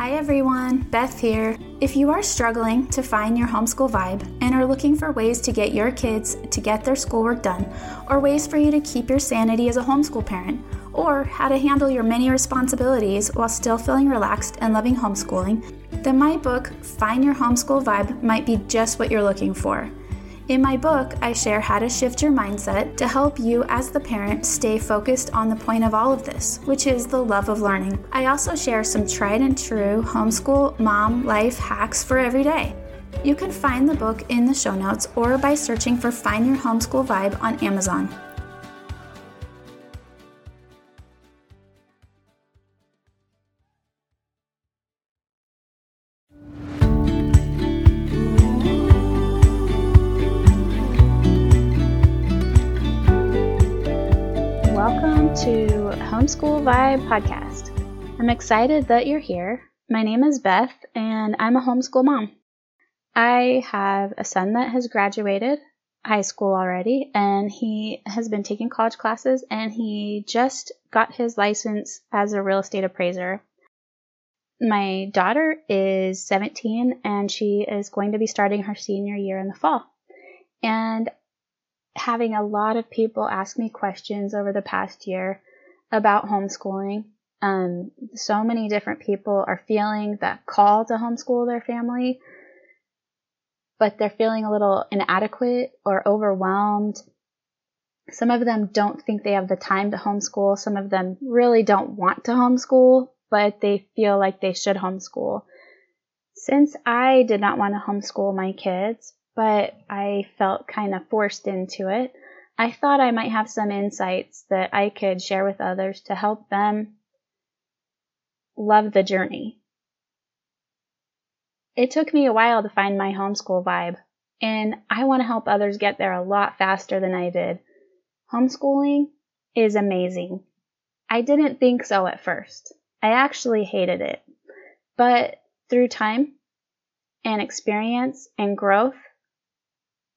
Hi everyone, Beth here. If you are struggling to find your homeschool vibe and are looking for ways to get your kids to get their schoolwork done, or ways for you to keep your sanity as a homeschool parent, or how to handle your many responsibilities while still feeling relaxed and loving homeschooling, then my book, Find Your Homeschool Vibe, might be just what you're looking for. In my book, I share how to shift your mindset to help you as the parent stay focused on the point of all of this, which is the love of learning. I also share some tried and true homeschool mom life hacks for every day. You can find the book in the show notes or by searching for Find Your Homeschool Vibe on Amazon. Welcome to Homeschool Vibe Podcast. I'm excited that you're here. My name is Beth, and I'm a homeschool mom. I have a son that has graduated high school already, and he has been taking college classes, and he just got his license as a real estate appraiser. My daughter is 17, and she is going to be starting her senior year in the fall. And having a lot of people ask me questions over the past year about homeschooling. Um, so many different people are feeling that call to homeschool their family, but they're feeling a little inadequate or overwhelmed. Some of them don't think they have the time to homeschool. Some of them really don't want to homeschool, but they feel like they should homeschool. Since I did not want to homeschool my kids, but I felt kind of forced into it. I thought I might have some insights that I could share with others to help them love the journey. It took me a while to find my homeschool vibe, and I want to help others get there a lot faster than I did. Homeschooling is amazing. I didn't think so at first. I actually hated it. But through time and experience and growth,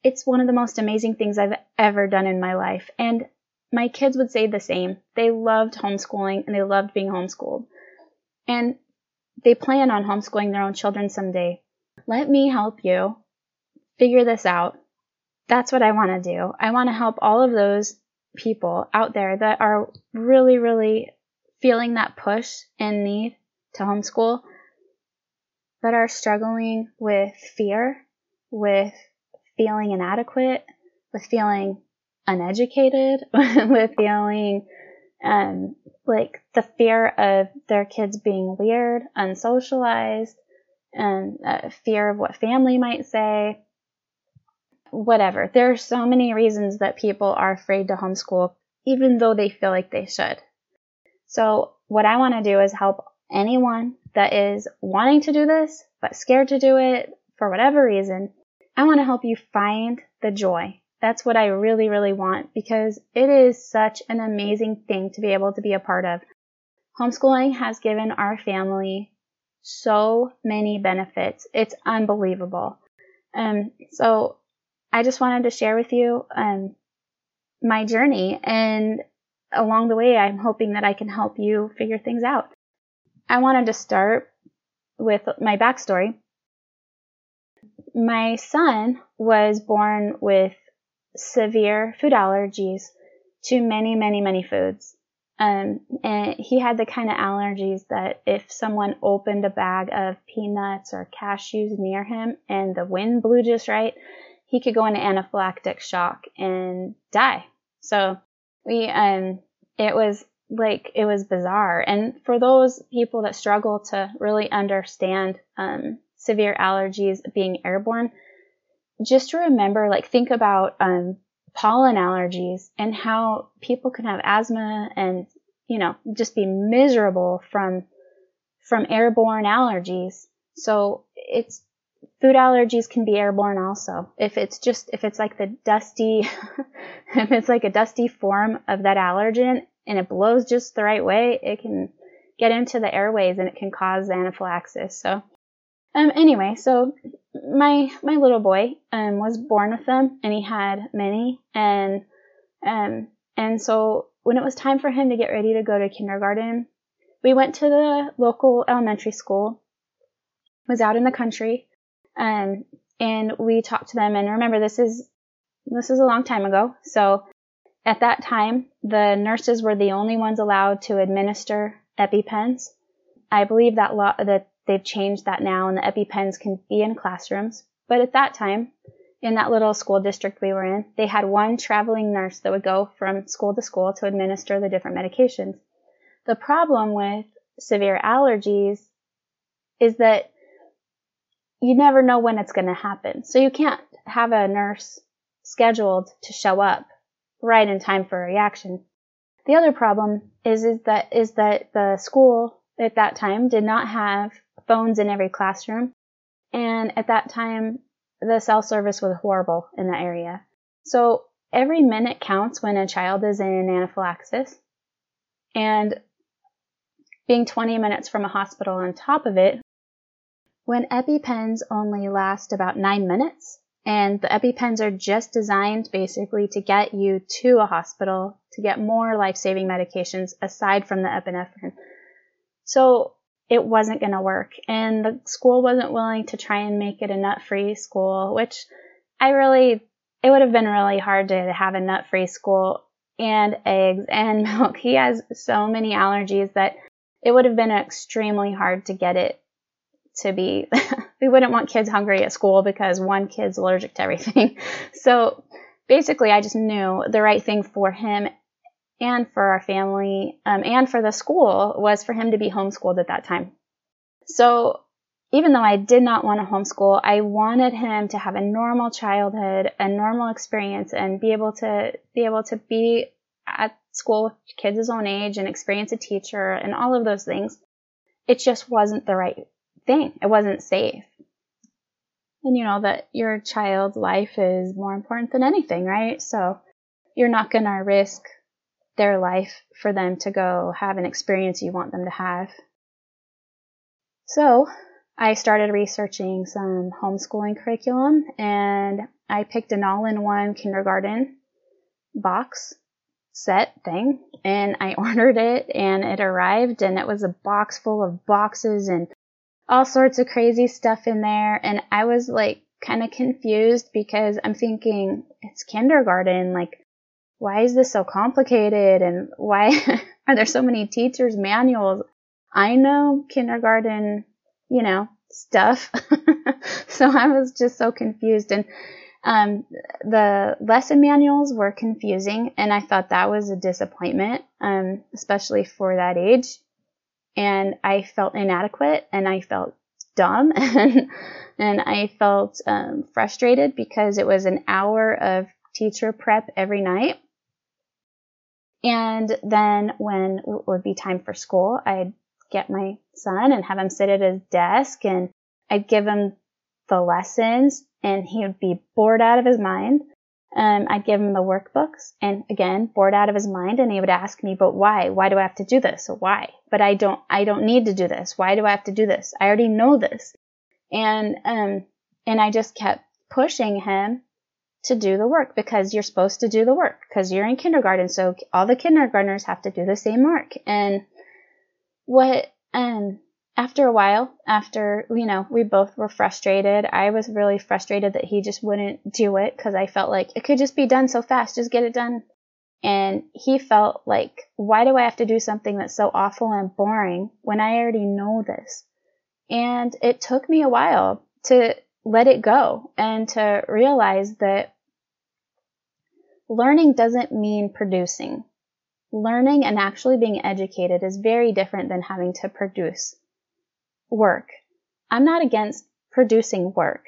it's one of the most amazing things I've ever done in my life. And my kids would say the same. They loved homeschooling and they loved being homeschooled. And they plan on homeschooling their own children someday. Let me help you figure this out. That's what I want to do. I want to help all of those people out there that are really, really feeling that push and need to homeschool, but are struggling with fear, with feeling inadequate, with feeling uneducated, with feeling um, like the fear of their kids being weird, unsocialized, and uh, fear of what family might say. Whatever. There are so many reasons that people are afraid to homeschool, even though they feel like they should. So, what I want to do is help anyone that is wanting to do this, but scared to do it for whatever reason, I want to help you find the joy. That's what I really, really want because it is such an amazing thing to be able to be a part of. Homeschooling has given our family so many benefits. It's unbelievable. Um, so I just wanted to share with you um, my journey, and along the way, I'm hoping that I can help you figure things out. I wanted to start with my backstory my son was born with severe food allergies to many, many, many foods. Um, and he had the kind of allergies that if someone opened a bag of peanuts or cashews near him and the wind blew just right, he could go into anaphylactic shock and die. So we, um, it was like, it was bizarre. And for those people that struggle to really understand, um, severe allergies being airborne, just remember, like, think about um, pollen allergies and how people can have asthma and, you know, just be miserable from from airborne allergies. So it's food allergies can be airborne also. If it's just if it's like the dusty if it's like a dusty form of that allergen and it blows just the right way, it can get into the airways and it can cause anaphylaxis. So um, anyway, so my my little boy um, was born with them, and he had many, and um, and so when it was time for him to get ready to go to kindergarten, we went to the local elementary school, was out in the country. Um, and we talked to them and remember this is this is a long time ago. So at that time, the nurses were the only ones allowed to administer EpiPens. I believe that law that they've changed that now and the EpiPens can be in classrooms. But at that time, in that little school district we were in, they had one traveling nurse that would go from school to school to administer the different medications. The problem with severe allergies is that you never know when it's going to happen. So you can't have a nurse scheduled to show up right in time for a reaction. The other problem is, is that is that the school at that time did not have phones in every classroom. And at that time, the cell service was horrible in that area. So every minute counts when a child is in anaphylaxis. And being 20 minutes from a hospital on top of it, when EpiPens only last about nine minutes, and the EpiPens are just designed basically to get you to a hospital to get more life-saving medications aside from the epinephrine. So it wasn't going to work. And the school wasn't willing to try and make it a nut-free school, which I really, it would have been really hard to have a nut-free school and eggs and milk. He has so many allergies that it would have been extremely hard to get it to be we wouldn't want kids hungry at school because one kid's allergic to everything. So basically, I just knew the right thing for him and for our family um, and for the school was for him to be homeschooled at that time. So even though I did not want to homeschool, I wanted him to have a normal childhood, a normal experience, and be able to be able to be at school with kids his own age and experience a teacher and all of those things. It just wasn't the right thing. It wasn't safe. And you know that your child's life is more important than anything, right? So you're not going to risk their life for them to go have an experience you want them to have. So I started researching some homeschooling curriculum and I picked an all-in-one kindergarten box set thing and I ordered it and it arrived and it was a box full of boxes and all sorts of crazy stuff in there. And I was like kind of confused because I'm thinking it's kindergarten. Like, why is this so complicated? And why are there so many teachers' manuals? I know kindergarten, you know, stuff. so I was just so confused. And um, the lesson manuals were confusing, and I thought that was a disappointment, um, especially for that age and I felt inadequate and I felt dumb and, and I felt um, frustrated because it was an hour of teacher prep every night. And then when it would be time for school, I'd get my son and have him sit at his desk and I'd give him the lessons and he would be bored out of his mind. Um, I'd give him the workbooks and again, bored out of his mind. And he would ask me, but why? Why do I have to do this? Why? But I don't, I don't need to do this. Why do I have to do this? I already know this. And, um, and I just kept pushing him to do the work because you're supposed to do the work because you're in kindergarten. So all the kindergartners have to do the same work. And what, um, after a while, after, you know, we both were frustrated, I was really frustrated that he just wouldn't do it because I felt like it could just be done so fast, just get it done. And he felt like, why do I have to do something that's so awful and boring when I already know this? And it took me a while to let it go and to realize that learning doesn't mean producing. Learning and actually being educated is very different than having to produce work. I'm not against producing work,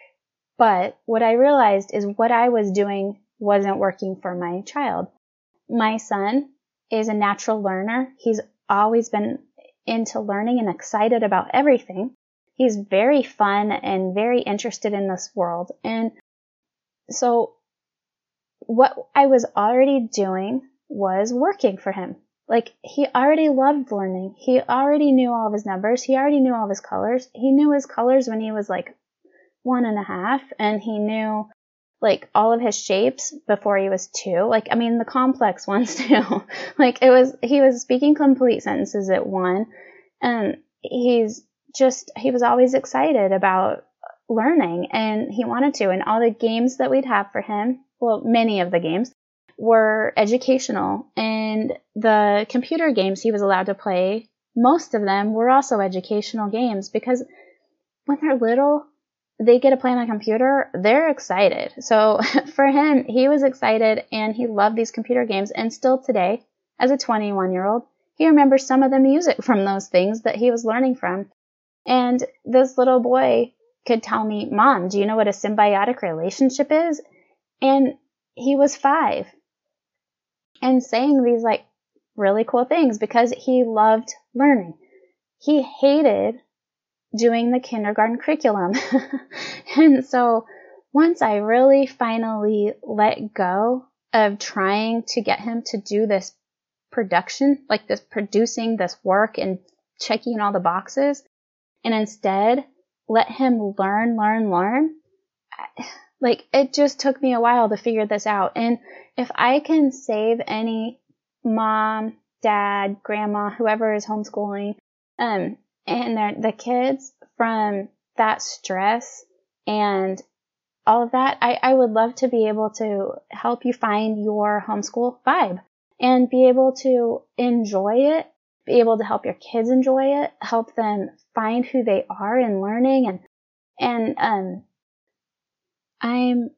but what I realized is what I was doing wasn't working for my child. My son is a natural learner. He's always been into learning and excited about everything. He's very fun and very interested in this world. And so what I was already doing was working for him. Like he already loved learning. He already knew all of his numbers. He already knew all of his colors. He knew his colors when he was like one and a half and he knew like all of his shapes before he was two. Like, I mean, the complex ones too. like it was, he was speaking complete sentences at one and he's just, he was always excited about learning and he wanted to. And all the games that we'd have for him, well, many of the games were educational. And the computer games he was allowed to play, most of them were also educational games because when they're little, they get to play on a computer, they're excited. So for him, he was excited and he loved these computer games. And still today, as a 21 year old, he remembers some of the music from those things that he was learning from. And this little boy could tell me, Mom, do you know what a symbiotic relationship is? And he was five and saying these like really cool things because he loved learning. He hated doing the kindergarten curriculum. and so once I really finally let go of trying to get him to do this production, like this producing this work and checking all the boxes, and instead let him learn, learn, learn, like it just took me a while to figure this out. And if I can save any mom, dad, grandma, whoever is homeschooling, um, and the kids from that stress and all of that, I, I would love to be able to help you find your homeschool vibe and be able to enjoy it, be able to help your kids enjoy it, help them find who they are in learning. And, and, um, I'm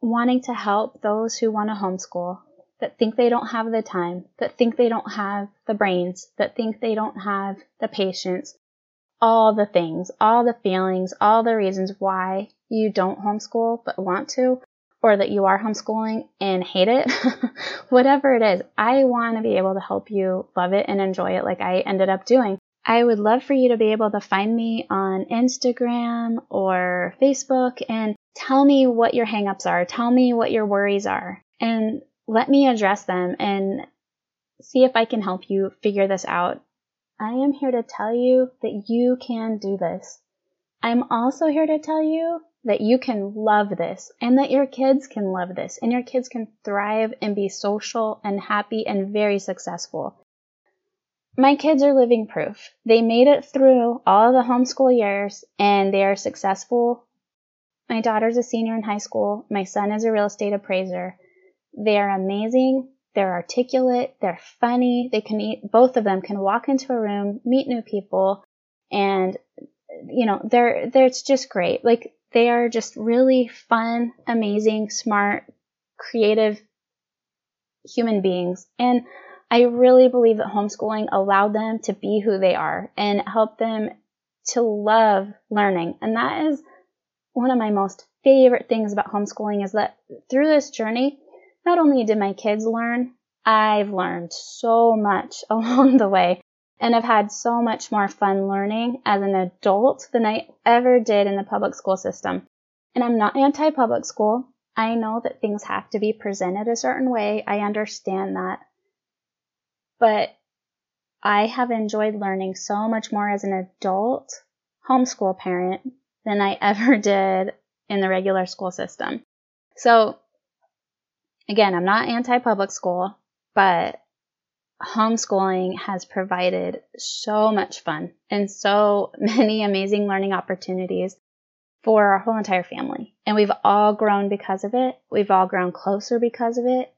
wanting to help those who want to homeschool that think they don't have the time, that think they don't have the brains, that think they don't have the patience, all the things, all the feelings, all the reasons why you don't homeschool but want to, or that you are homeschooling and hate it, whatever it is, I want to be able to help you love it and enjoy it like I ended up doing. I would love for you to be able to find me on Instagram or Facebook and tell me what your hangups are. Tell me what your worries are and let me address them and see if I can help you figure this out. I am here to tell you that you can do this. I'm also here to tell you that you can love this and that your kids can love this and your kids can thrive and be social and happy and very successful. My kids are living proof. They made it through all the homeschool years and they are successful. My daughter's a senior in high school. My son is a real estate appraiser. They're amazing. They're articulate. They're funny. They can eat, both of them can walk into a room, meet new people, and, you know, they're, they're, it's just great. Like, they are just really fun, amazing, smart, creative human beings. And I really believe that homeschooling allowed them to be who they are and helped them to love learning. And that is one of my most favorite things about homeschooling is that through this journey, not only did my kids learn, I've learned so much along the way and I've had so much more fun learning as an adult than I ever did in the public school system. And I'm not anti public school. I know that things have to be presented a certain way. I understand that. But I have enjoyed learning so much more as an adult homeschool parent than I ever did in the regular school system. So again, I'm not anti public school, but homeschooling has provided so much fun and so many amazing learning opportunities for our whole entire family. And we've all grown because of it. We've all grown closer because of it.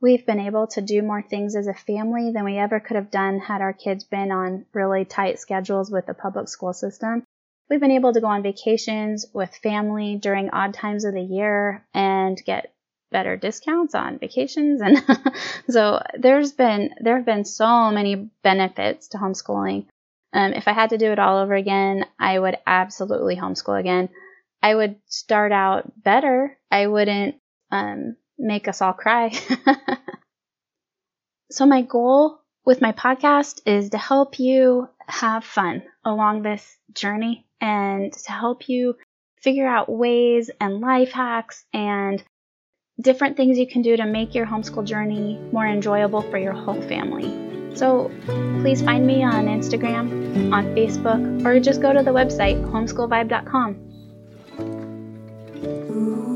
We've been able to do more things as a family than we ever could have done had our kids been on really tight schedules with the public school system. We've been able to go on vacations with family during odd times of the year and get better discounts on vacations. And so there's been there have been so many benefits to homeschooling. Um, if i had to do it all over again i would absolutely homeschool again. I would start out better. I wouldn't um, make us all cry. So my goal with my podcast is to help you have fun along this journey and to help you figure out ways and life hacks and different things you can do to make your homeschool journey more enjoyable for your whole family. So please find me on Instagram, on Facebook, or just go to the website homeschoolvibe.com. Ooh.